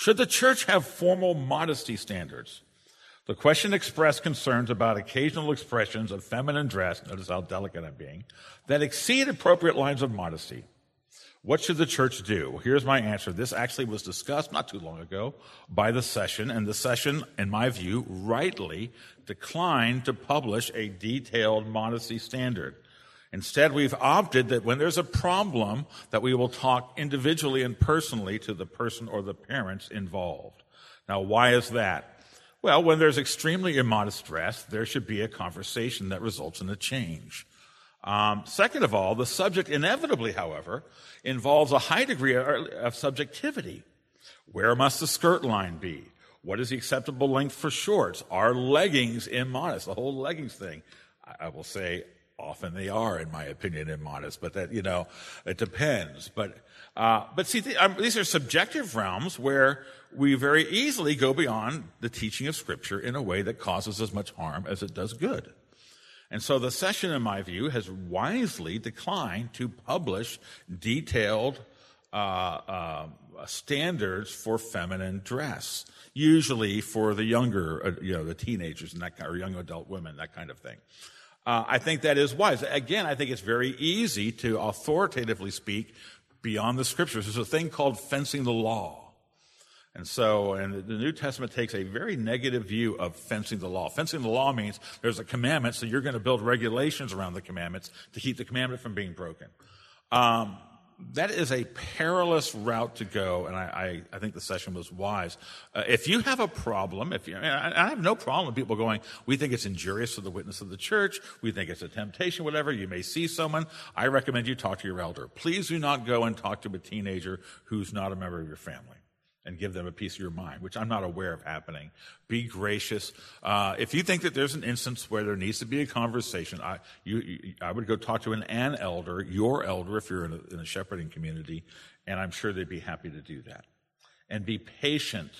Should the church have formal modesty standards? The question expressed concerns about occasional expressions of feminine dress, notice how delicate I'm being, that exceed appropriate lines of modesty. What should the church do? Here's my answer. This actually was discussed not too long ago by the session, and the session, in my view, rightly declined to publish a detailed modesty standard. Instead, we've opted that when there's a problem, that we will talk individually and personally to the person or the parents involved. Now, why is that? Well, when there's extremely immodest dress, there should be a conversation that results in a change. Um, second of all, the subject inevitably, however, involves a high degree of subjectivity. Where must the skirt line be? What is the acceptable length for shorts? Are leggings immodest? The whole leggings thing. I will say often they are, in my opinion, immodest, but that, you know, it depends. But, uh, but see, th- um, these are subjective realms where we very easily go beyond the teaching of Scripture in a way that causes as much harm as it does good. And so the session, in my view, has wisely declined to publish detailed uh, uh, standards for feminine dress, usually for the younger, uh, you know, the teenagers and that kind, or young adult women, that kind of thing. Uh, I think that is wise. Again, I think it's very easy to authoritatively speak beyond the scriptures. There's a thing called fencing the law. And so, and the New Testament takes a very negative view of fencing the law. Fencing the law means there's a commandment, so you're going to build regulations around the commandments to keep the commandment from being broken. Um, that is a perilous route to go, and I, I, I think the session was wise. Uh, if you have a problem, if you, I, I have no problem with people going, we think it's injurious to the witness of the church, we think it's a temptation, whatever. You may see someone. I recommend you talk to your elder. Please do not go and talk to a teenager who's not a member of your family and give them a piece of your mind, which I'm not aware of happening. Be gracious. Uh, if you think that there's an instance where there needs to be a conversation, I, you, you, I would go talk to an, an elder, your elder, if you're in a, in a shepherding community, and I'm sure they'd be happy to do that. And be patient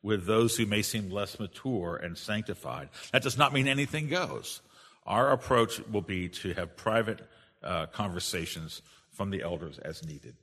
with those who may seem less mature and sanctified. That does not mean anything goes. Our approach will be to have private uh, conversations from the elders as needed.